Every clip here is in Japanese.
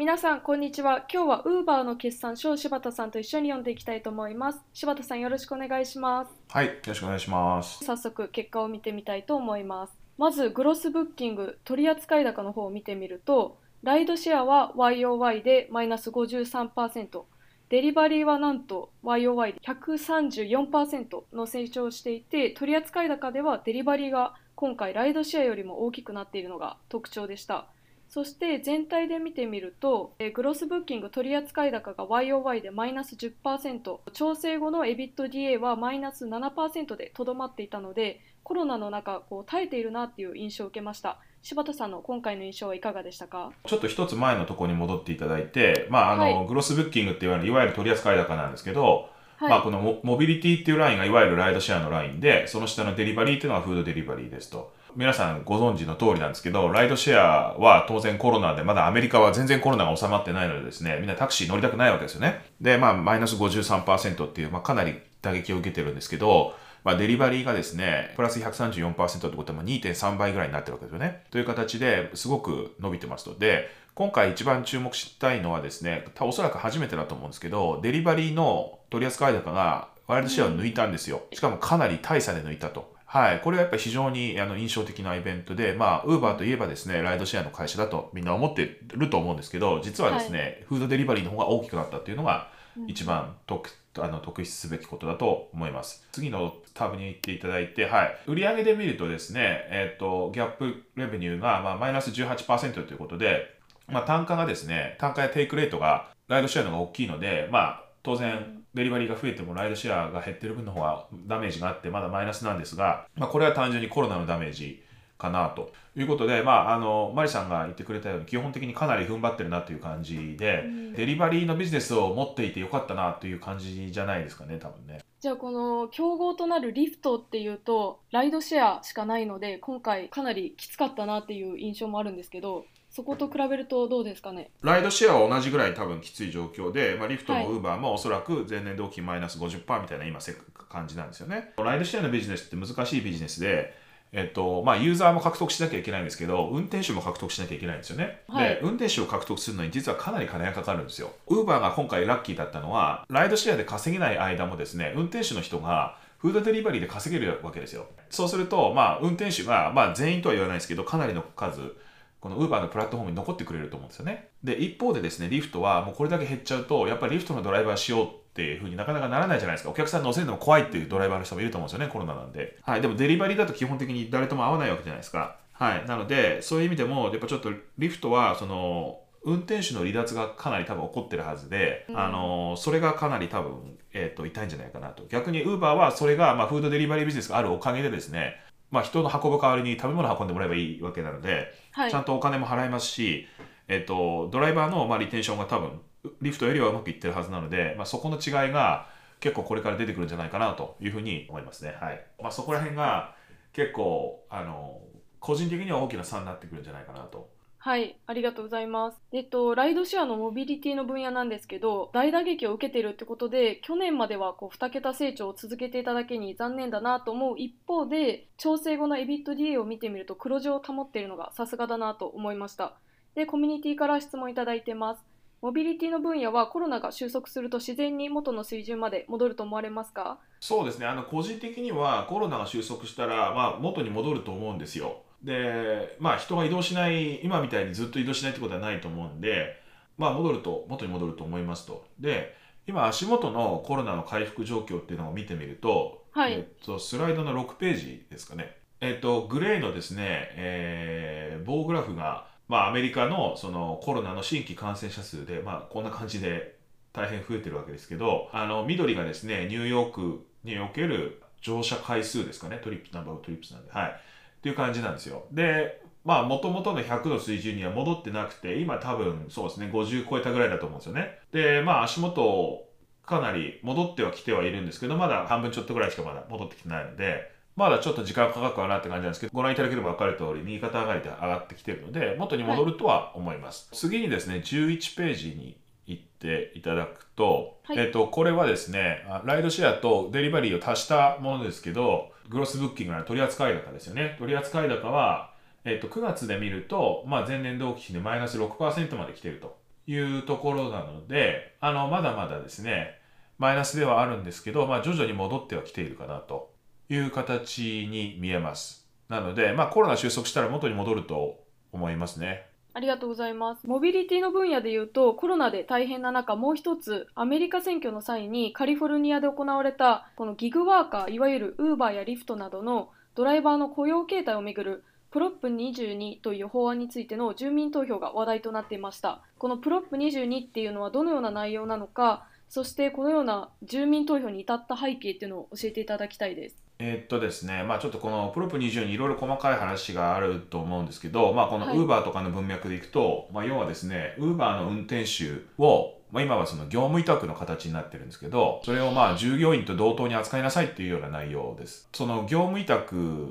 皆さんこんにちは。今日はウーバーの決算書を柴田さんと一緒に読んでいきたいと思います。柴田さんよろしくお願いします。はい、よろしくお願いします。早速結果を見てみたいと思います。まずグロスブッキング取扱高の方を見てみるとライドシェアは YOY でマイナス53%デリバリーはなんと YOY で134%の成長をしていて取扱高ではデリバリーが今回ライドシェアよりも大きくなっているのが特徴でしたそして全体で見てみると、えーグロスブッキング取扱高が YOY でマイナス10%調整後の EBITDA はマイナス7%でとどまっていたのでコロナの中こう耐えているなっていう印象を受けました。柴田さんの今回の印象はいかがでしたか？ちょっと一つ前のところに戻っていただいて、まあ、あの、はい。グロスブッキングっていわゆる、いわゆる取扱高なんですけど、はい、まあ、このモモビリティっていうラインがいわゆるライドシェアのラインで、その下のデリバリーっていうのがフードデリバリーですと。皆さんご存知の通りなんですけど、ライドシェアは当然コロナで、まだアメリカは全然コロナが収まってないのでですね、みんなタクシー乗りたくないわけですよね。で、まあ、マイナス53%っていう、まあ、かなり打撃を受けてるんですけど、まあ、デリバリーがですね、プラス134%ってことは2.3倍ぐらいになってるわけですよね。という形ですごく伸びてますので、今回一番注目したいのはですね、おそらく初めてだと思うんですけど、デリバリーの取扱い高がワイルドシェアを抜いたんですよ。しかもかなり大差で抜いたと。はい。これはやっぱり非常にあの印象的なイベントで、まあ、ウーバーといえばですね、ライドシェアの会社だとみんな思ってると思うんですけど、実はですね、フードデリバリーの方が大きくなったっていうのが一番特あの特筆すべきことだと思います。次のタブに行っていただいて、はい、売上で見るとですね、えっ、と、ギャップレベニューが、まあ、マイナス18%ということで、まあ、単価がですね、単価やテイクレートがライドシェアの方が大きいので、まあ、当然、デリバリーが増えてもライドシェアが減ってる分の方がダメージがあって、まだマイナスなんですが、まあ、これは単純にコロナのダメージかなということで、まあ、あの、マリさんが言ってくれたように、基本的にかなり踏ん張ってるなという感じで、デリバリーのビジネスを持っていてよかったなという感じじゃないですかね、多分ね。じゃあこの競合となるリフトっていうとライドシェアしかないので今回かなりきつかったなっていう印象もあるんですけどそこと比べるとどうですかね？ライドシェアは同じぐらい多分きつい状況で、まあ、リフトはいもウーバーもおそらく前年同期マイナス50%みたいな今せ感じなんですよね。ライドシェアのビジネスって難しいビジネスで、えっとまあ、ユーザーも獲得しなきゃいけないんですけど、運転手も獲得しなきゃいけないんですよね。はいで、運転手を獲得するのに実はかなり金がかかるんですよ。ウーバーが今回ラッキーだったのは、ライドシェアで稼げない間もですね、運転手の人がフードデリバリーで稼げるわけですよ。そうすると、まあ、運転手が、まあ、全員とは言わないですけど、かなりの数、この Uber のプラットフォームに残ってくれると思うんですよね。で、一方でですね、リフトはもうこれだけ減っちゃうと、やっぱりリフトのドライバーしようっていうふうになかなかならないじゃないですか。お客さん乗せるのも怖いっていうドライバーの人もいると思うんですよね、コロナなんで。はい。でもデリバリーだと基本的に誰とも会わないわけじゃないですか。はい。なので、そういう意味でも、やっぱちょっとリフトは、その、運転手の離脱がかなり多分起こってるはずで、うんあのそれがかなり多分、えー、と痛いんじゃないかなと逆に Uber はそれが、まあ、フードデリバリービジネスがあるおかげでですね、まあ、人の運ぶ代わりに食べ物運んでもらえばいいわけなので、はいちゃんとお金も払いますし、えっと、ドライバーのまあリテンションが多分リフトよりはうまくいってるはずなので、まあ、そこの違いが結構これから出てくるんじゃないかなというふうに思いますね。はいまあ、そこら辺が結構あの個人的には大きな差になってくるんじゃないかなと。はい、ありがとうございます。えっと、ライドシェアのモビリティの分野なんですけど、大打撃を受けているってことで、去年まではこう2桁成長を続けていただけに残念だなと思う一方で、調整後の EBITDA を見てみると黒字を保っているのがさすがだなと思いました。で、コミュニティから質問いただいてます。モビリティの分野はコロナが収束すると自然に元の水準まで戻ると思われますか？そうですねあの個人的にはコロナが収束したら、まあ、元に戻ると思うんですよ。で、まあ、人が移動しない今みたいにずっと移動しないってことはないと思うんで、まあ、戻ると元に戻ると思いますと。で今足元のコロナの回復状況っていうのを見てみると,、はいえっとスライドの6ページですかね。えっと、グレーのですね、えー棒グラフが、まあ、アメリカのそのコロナの新規感染者数で、まあ、こんな感じで大変増えてるわけですけど、あの、緑がですね、ニューヨークにおける乗車回数ですかね、 trip、number of trips なんで、はい。っていう感じなんですよ。で、まあ、もともとの100の水準には戻ってなくて、今多分、そうですね、50超えたぐらいだと思うんですよね。で、まあ、足元、かなり戻ってはきてはいるんですけど、まだ半分ちょっとぐらいしかまだ戻ってきてないので、まだちょっと時間かかるかなって感じなんですけど、ご覧いただければ分かる通り、右肩上がりで上がってきてるので、元に戻るとは思います。次にですね、11ページに行っていただくと、はいえっと、これはですね、あライドシェアとデリバリーを足したものですけど、グロスブッキングの取扱高ですよね。取扱高は、えっと、9月で見ると、まあ、前年同期比でマイナス6%まで来ているというところなので、あの、まだまだですね、マイナスではあるんですけど、まあ、徐々に戻ってはきているかなという形に見えます。なので、まあ、コロナ収束したら元に戻ると思いますね。ありがとうございます。モビリティの分野で言うと、コロナで大変な中、もう一つ、アメリカ選挙の際にカリフォルニアで行われた、このギグワーカー、いわゆるウーバーやリフトなどのドライバーの雇用形態をめぐる Prop 22という法案についての住民投票が話題となっていました。この Prop 22っていうのはどのような内容なのか、そしてこのような住民投票に至った背景っていうのを教えていただきたいです。えーっとですね、まあちょっとこのプロップ20にいろいろ細かい話があると思うんですけど、まあこのはい Uber とかの文脈でいくと、まあ要はですね、Uber の運転手を、まあ今はその業務委託の形になってるんですけど、それをまあ従業員と同等に扱いなさいっていうような内容です。その業務委託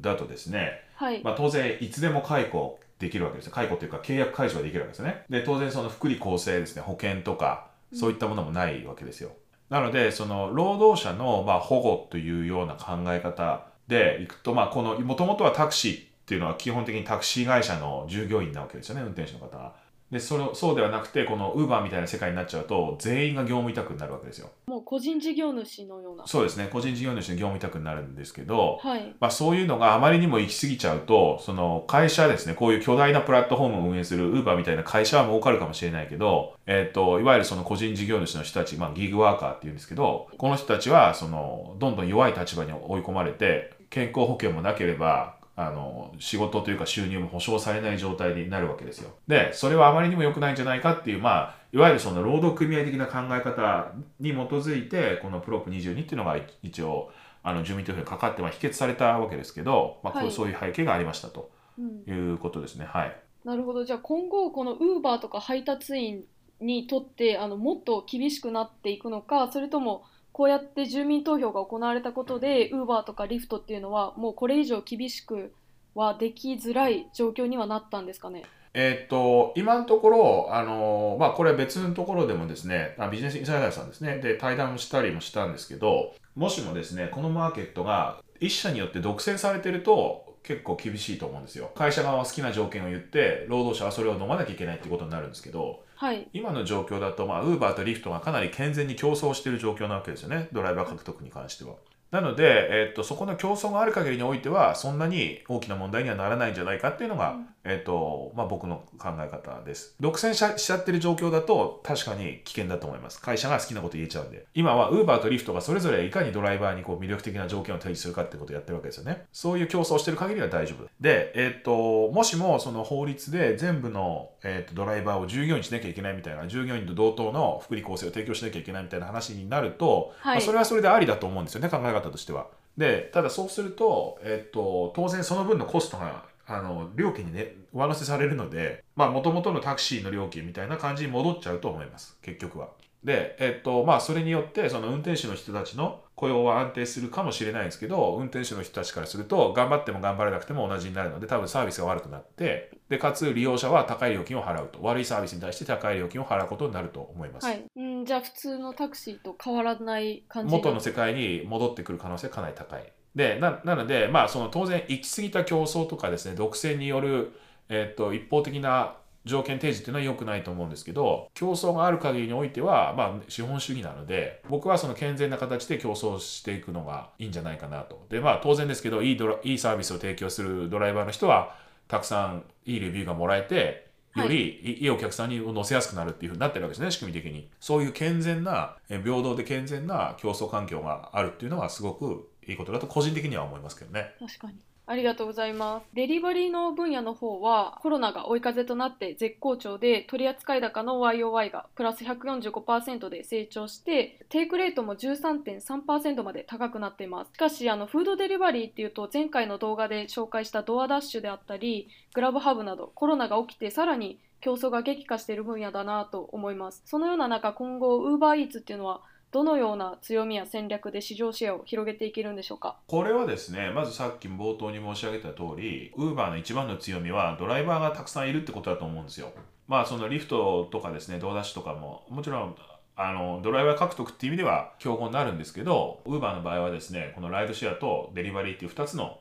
だとですね、はい。まあ当然いつでも解雇できるわけですよ。解雇というか契約解除ができるわけですよね。で、当然その福利厚生ですね、保険とか、そういったものもないわけですよ。なので、その労働者のまあ保護というような考え方でいくと、まあこの、もともとはタクシーっていうのは基本的にタクシー会社の従業員なわけですよね、運転手の方は。で、その、そうではなくて、このウーバーみたいな世界になっちゃうと、全員が業務委託になるわけですよ。もう個人事業主のような。そうですね、個人事業主の業務委託になるんですけど、はい。まあ、そういうのがあまりにも行き過ぎちゃうと、その会社ですね、こういう巨大なプラットフォームを運営する Uber みたいな会社は儲かるかもしれないけど、えっ、と、いわゆるその個人事業主の人たち、まあ、ギグワーカーっていうんですけど、この人たちは、その、どんどん弱い立場に追い込まれて、健康保険もなければ、あの、仕事というか収入も保障されない状態になるわけですよ。で、それはあまりにも良くないんじゃないかっていう、まあ、いわゆるその労働組合的な考え方に基づいて、このプロップ22っていうのが一応、あの住民投票にかかって、まあ、否決されたわけですけど、まあはいそういう背景がありましたとうんいうことですね。はい。なるほど。じゃあ今後このウーバーとか配達員にとってあのもっと厳しくなっていくのか、それともこうやって住民投票が行われたことでウーバーとかリフトっていうのはもうこれ以上厳しくはできづらい状況にはなったんですかね？えっと、今のところ、あのまあ、これは別のところでもですね、ビジネスインサイダーさんですね、で、対談をしたりもしたんですけど、もしもですね、このマーケットが一社によって独占されてると、結構厳しいと思うんですよ。会社側は好きな条件を言って、労働者はそれを飲まなきゃいけないってことになるんですけど、はい。今の状況だと、ま、ウーバーとリフトがかなり健全に競争している状況なわけですよね、ドライバー獲得に関しては。なので、えっと、そこの競争がある限りにおいては、そんなに大きな問題にはならないんじゃないかっていうのが、うんえっと、まあ、僕の考え方です。独占ししちゃってる状況だと、確かに危険だと思います。会社が好きなこと言えちゃうんで。今は、ウーバーとリフトがそれぞれいかにドライバーにこう魅力的な条件を提示するかってことをやってるわけですよね。そういう競争をしてる限りは大丈夫。で、えっと、もしもその法律で全部の、えっと、ドライバーを従業員にしなきゃいけないみたいな、従業員と同等の福利厚生を提供しなきゃいけないみたいな話になると、はいまあ、それはそれでありだと思うんですよね、考え方としては。で、ただそうすると、えっと、当然その分のコストが、あの、料金にね、上乗せされるので、まあ、元々のタクシーの料金みたいな感じに戻っちゃうと思います、結局は。で、えっと、まあ、それによって、その運転手の人たちの雇用は安定するかもしれないんですけど、運転手の人たちからすると、頑張っても頑張れなくても同じになるので、多分サービスが悪くなって、で、かつ利用者は高い料金を払うと。悪いサービスに対して高い料金を払うことになると思います。はい。うん、じゃあ普通のタクシーと変わらない感じが元の世界に戻ってくる可能性がかなり高い。で、ななので、まあ、その当然、行き過ぎた競争とかですね、独占による、えっと、一方的な条件提示っていうのは良くないと思うんですけど、競争がある限りにおいては、まあ、資本主義なので、僕はその健全な形で競争していくのがいいんじゃないかなと。で、まあ、当然ですけど、いいドラいいサービスを提供するドライバーの人は、たくさんいいレビューがもらえて、よりいいいいお客さんに乗せやすくなるっていうふうになってるわけですね、仕組み的に。そういう健全な、え平等で健全な競争環境があるっていうのはすごくいいことだと個人的には思いますけどね。確かに。ありがとうございます。デリバリーの分野の方はコロナが追い風となって絶好調で取扱高の YOY がプラス145%で成長してテイクレートも13.3%まで高くなっています。しかしあのフードデリバリーっていうと前回の動画で紹介したドアダッシュであったりグラブハブなどコロナが起きてさらに競争が激化している分野だなと思います。そのような中今後 UberEats っていうのはどのような強みや戦略で市場シェアを広げていけるんでしょうか？これはですね、まずさっき冒頭に申し上げた通り、Uber の一番の強みはドライバーがたくさんいるってことだと思うんですよ。まあそのリフトとかですね、ドーダッシュとかも、もちろんあのドライバー獲得っていう意味では競合になるんですけど、Uber の場合はですね、このライドシェアとデリバリーっていう2つの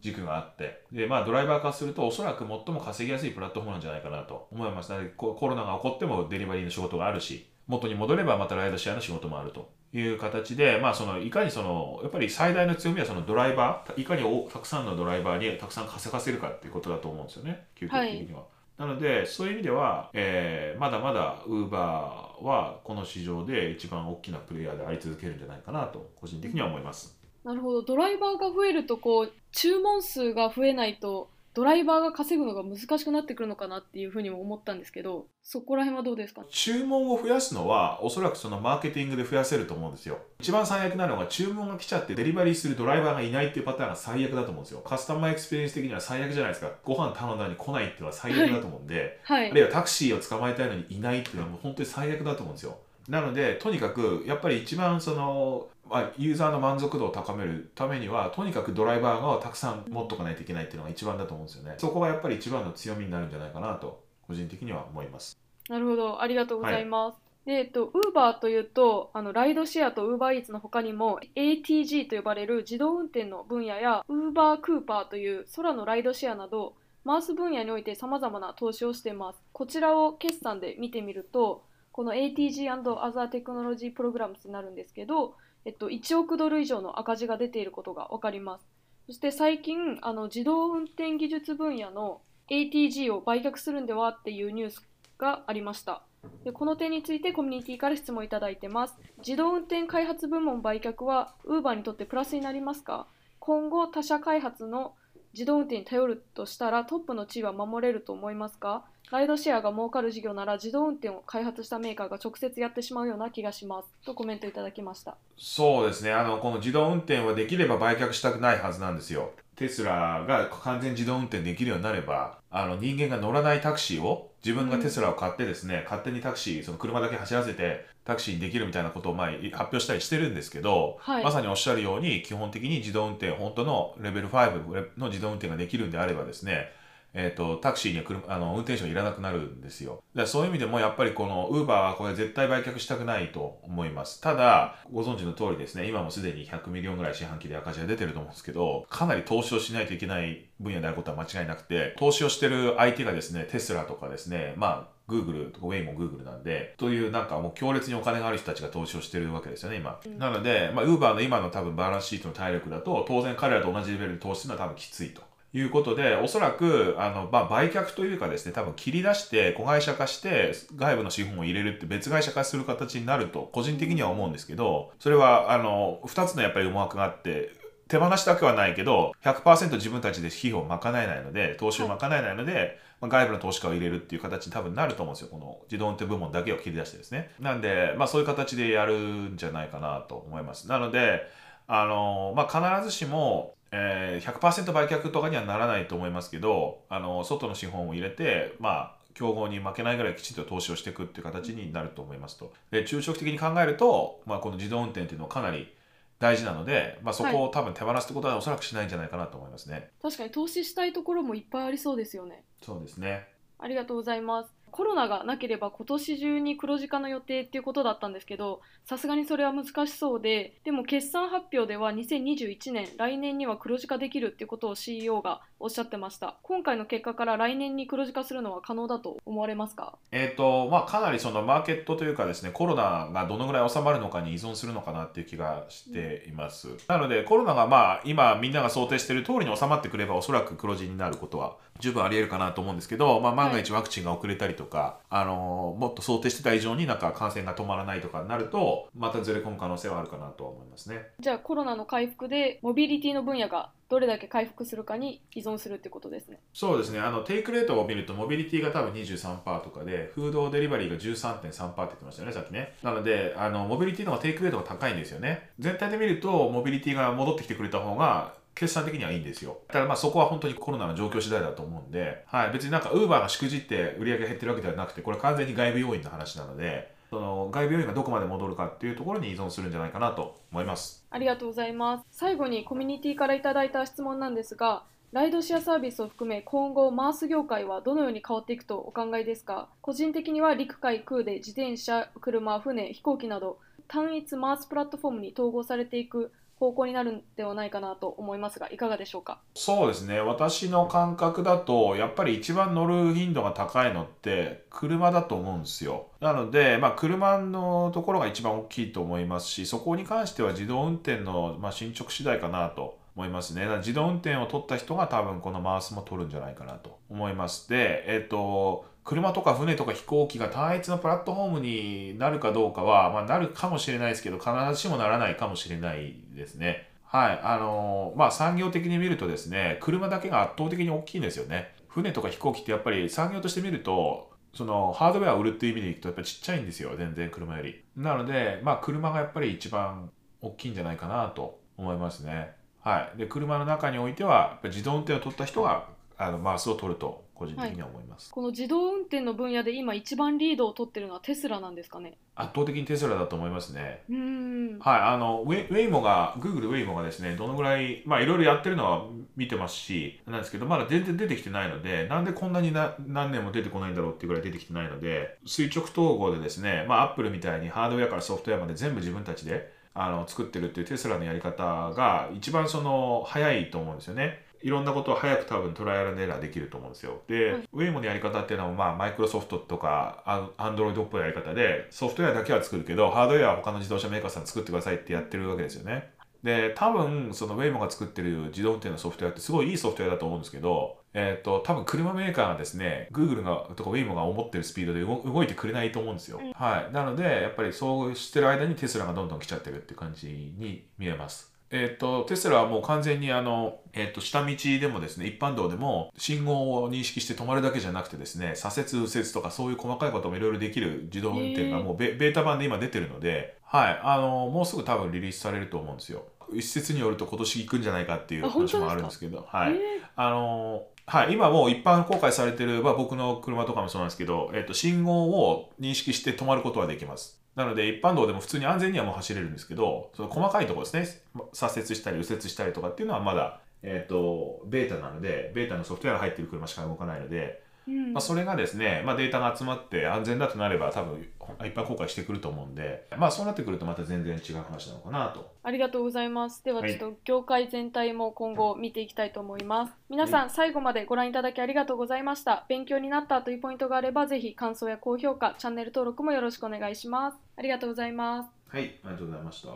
軸があってで、まあ、ドライバー化するとおそらく最も稼ぎやすいプラットフォームなんじゃないかなと思います。コロナが起こってもデリバリーの仕事があるし元に戻ればまたライドシェアの仕事もあるという形で、まあ、そのいかにそのやっぱり最大の強みはそのドライバーいかにおたくさんのドライバーにたくさん稼がせるかっていうことだと思うんですよね究極的には。なのでそういう意味では、えーまだまだウーバーはこの市場で一番大きなプレイヤーであり続けるんじゃないかなと個人的には思います。なるほどドライバーが増えるとこう注文数が増えないとドライバーが稼ぐのが難しくなってくるのかなっていうふうにも思ったんですけどそこら辺はどうですか？注文を増やすのはおそらくそのマーケティングで増やせると思うんですよ。一番最悪なのが注文が来ちゃってデリバリーするドライバーがいないっていうパターンが最悪だと思うんですよ。カスタマーエクスペリエンス的には最悪じゃないですか。ご飯頼んだのに来ないっていうのは最悪だと思うんで、はい。あるいはタクシーを捕まえたいのにいないっていうのはもう本当に最悪だと思うんですよ。なのでとにかくやっぱり一番その、まあ、ユーザーの満足度を高めるためにはとにかくドライバーがたくさん持っとかないといけないっていうのが一番だと思うんですよね。そこがやっぱり一番の強みになるんじゃないかなと個人的には思います。なるほど。ありがとうございます、でえっと、ウーバーというとあのライドシェアとウーバーイーツの他にも ATG と呼ばれる自動運転の分野やウーバークーパーという空のライドシェアなどマース分野において様々な投資をしています。こちらを決算で見てみるとこの ATG&Other Technology Programs になるんですけど、えっと、1億ドル以上の赤字が出ていることが分かります。そして最近あの自動運転技術分野の ATG を売却するんではっていうニュースがありました。でこの点についてコミュニティから質問いただいてます。自動運転開発部門売却は Uber にとってプラスになりますか？今後他社開発の自動運転に頼るとしたらトップの地位は守れると思いますか？ライドシェアが儲かる事業なら自動運転を開発したメーカーが直接やってしまうような気がしますとコメントいただきました。そうですね。あのこの自動運転はできれば売却したくないはずなんですよ。テスラが完全自動運転できるようになればあの人間が乗らないタクシーを自分がテスラを買ってですね、勝手にタクシーその車だけ走らせてタクシーにできるみたいなことを前発表したりしてるんですけど、はい。まさにおっしゃるように基本的に自動運転本当のレベル5の自動運転ができるんであればですねえー、とタクシーには車あの運転手がいらなくなるんですよ。だからそういう意味でもやっぱりこのウーバーはこれ絶対売却したくないと思います。ただ、ご存知の通りですね、今もすでに100 million ぐらい四半期で赤字が出てると思うんですけど、かなり投資をしないといけない分野であることは間違いなくて、投資をしてる相手がですね、テスラとかですね、まあ、グーグルとかウェイモもグーグルなんで、というなんかもう強烈にお金がある人たちが投資をしてるわけですよね、今。うんなので、まあ、ウーバーの今の多分バランスシートの体力だと、当然彼らと同じレベルで投資するのは多分きついと。いうことで、おそらく、あの、まあ、売却というかですね、多分切り出して、子会社化して、外部の資本を入れるって別会社化する形になると、個人的には思うんですけど、それは、あの、二つのやっぱり思惑があって、手放したくはないけど、100%自分たちで費用を賄えないので、投資を賄えないので、まあ、外部の投資家を入れるっていう形に多分なると思うんですよ。この自動運転部門だけを切り出してですね。なんで、まあそういう形でやるんじゃないかなと思います。なので、あの、まあ必ずしも、えー、100%売却とかにはならないと思いますけど、あの、外の資本を入れて、まあ、競合に負けないぐらいきちんと投資をしていくっていう形になると思いますと。で、中長期的に考えると、まあ、この自動運転っていうのはかなり大事なので、まあ、そこを多分手放すってことはおそらくしないんじゃないかなと思いますね。確かに投資したいところもいっぱいありそうですよねそうですね。ありがとうございます。コロナがなければ今年中に黒字化の予定っていうことだったんですけど、さすがにそれは難しそうで、でも決算発表では2021年、来年には黒字化できるっていうことを CEO がおっしゃってました。今回の結果から来年に黒字化するのは可能だと思われますか？えーとまあ、かなりそのマーケットというかですねコロナがどのぐらい収まるのかに依存するのかなっていう気がしています、なのでコロナがまあ今みんなが想定している通りに収まってくればおそらく黒字になることは十分ありえるかなと思うんですけど、まあ、万が一ワクチンが遅れたりとか、あのもっと想定してた以上になんか感染が止まらないとかになるとまたずれ込む可能性はあるかなとは思いますね。じゃあコロナの回復でモビリティの分野がどれだけ回復するかに依存するってことですね。そうですね、あのテイクレートを見ると、モビリティが多分23%とかで、フードデリバリーが13.3%って言ってましたよね、さっきね。なので、あのモビリティの方がテイクレートが高いんですよね。全体で見ると、モビリティが戻ってきてくれた方が、決算的にはいいんですよ。ただまあそこは本当にコロナの状況次第だと思うんで、はい、別になんかウーバーがしくじって売り上げ減ってるわけではなくて、これ完全に外部要因の話なので、その外部要因がどこまで戻るかっていうところに依存するんじゃないかなと思います。ありがとうございます。最後にコミュニティからいただいた質問なんですが、ライドシェアサービスを含め今後マース業界はどのように変わっていくとお考えですか？個人的には陸海空で自転車、車、船、飛行機など単一マースプラットフォームに統合されていく方向になるんではないかなと思いますがいかがでしょうか？そうですね。私の感覚だと、やっぱり一番乗る頻度が高いのって車だと思うんですよ。なので、まあ車のところが一番大きいと思いますし、そこに関しては自動運転の、まあ、進捗次第かなと思いますね。自動運転を取った人が多分このマウスも取るんじゃないかなと思います。で、えっ、と、車とか船とか飛行機が単一のプラットフォームになるかどうかは、まあ、なるかもしれないですけど、必ずしもならないかもしれないですね。はい。あのーまあ、産業的に見るとですね、車だけが圧倒的に大きいんですよね。船とか飛行機ってやっぱり産業として見ると、そのハードウェアを売るっていう意味でいくとやっぱりちっちゃいんですよ、全然車より。なので、まあ、車がやっぱり一番大きいんじゃないかなと思いますね。はい。で、車の中においては、やっぱ自動運転を取った人が、あの、マウスを取ると、個人的には思います。この自動運転の分野で今一番リードを取ってるのはテスラなんですかね？圧倒的にテスラだと思いますね。うーんはい、あの、ウェイウェイモが、Google ウェイモがですね、どのぐらい、まあいろいろやってるのは見てますし、なんですけど、まだ全然出てきてないので、なんでこんなにな何年も出てこないんだろうっていうぐらい出てきてないので、垂直統合でですね、まあ Apple みたいにハードウェアからソフトウェアまで全部自分たちであの作ってるっていうテスラのやり方が一番その早いと思うんですよね。いろんなことを早く多分トライアルエラーできると思うんですよ。で、はいウェイモのやり方っていうのは、まあ、マイクロソフトとかアンドロイドっぽいやり方で、ソフトウェアだけは作るけど、ハードウェアは他の自動車メーカーさん作ってくださいってやってるわけですよね。で、多分、そのウェイモが作ってる自動運転のソフトウェアってすごいいいソフトウェアだと思うんですけど、えっ、と、多分車メーカーがですね、Google がとかウェイモが思ってるスピードで動動いてくれないと思うんですよ。うんはい。なので、やっぱりそうしてる間にテスラがどんどん来ちゃってるっていう感じに見えます。えっ、と、テスラはもう完全にあの、えっ、と、下道でもですね、一般道でも信号を認識して止まるだけじゃなくてですね、左折右折とかそういう細かいこともいろいろできる自動運転がもうベベータ版で今出てるので、はい、あの、もうすぐ多分リリースされると思うんですよ。一説によると今年行くんじゃないかっていう話もあるんですけど、はい。えあのはい、今もう一般公開されてる、まあ、僕の車とかもそうなんですけど、えっと信号を認識して止まることはできます。なので一般道でも普通に安全にはもう走れるんですけど、その細かいところですね、左折したり右折したりとかっていうのはまだ、えっとベータなので、ベータのソフトウェアが入ってる車しか動かないので、うんまあ、それがですね、まあ、データが集まって安全だとなれば多分一般公開してくると思うんで、まあそうなってくるとまた全然違う話なのかなと。ありがとうございます。でははいちょっと業界全体も今後見ていきたいと思います。皆さん最後までご覧いただきありがとうございました。勉強になったというポイントがあればぜひ感想や高評価、チャンネル登録もよろしくお願いします。ありがとうございます。はい、ありがとうございました。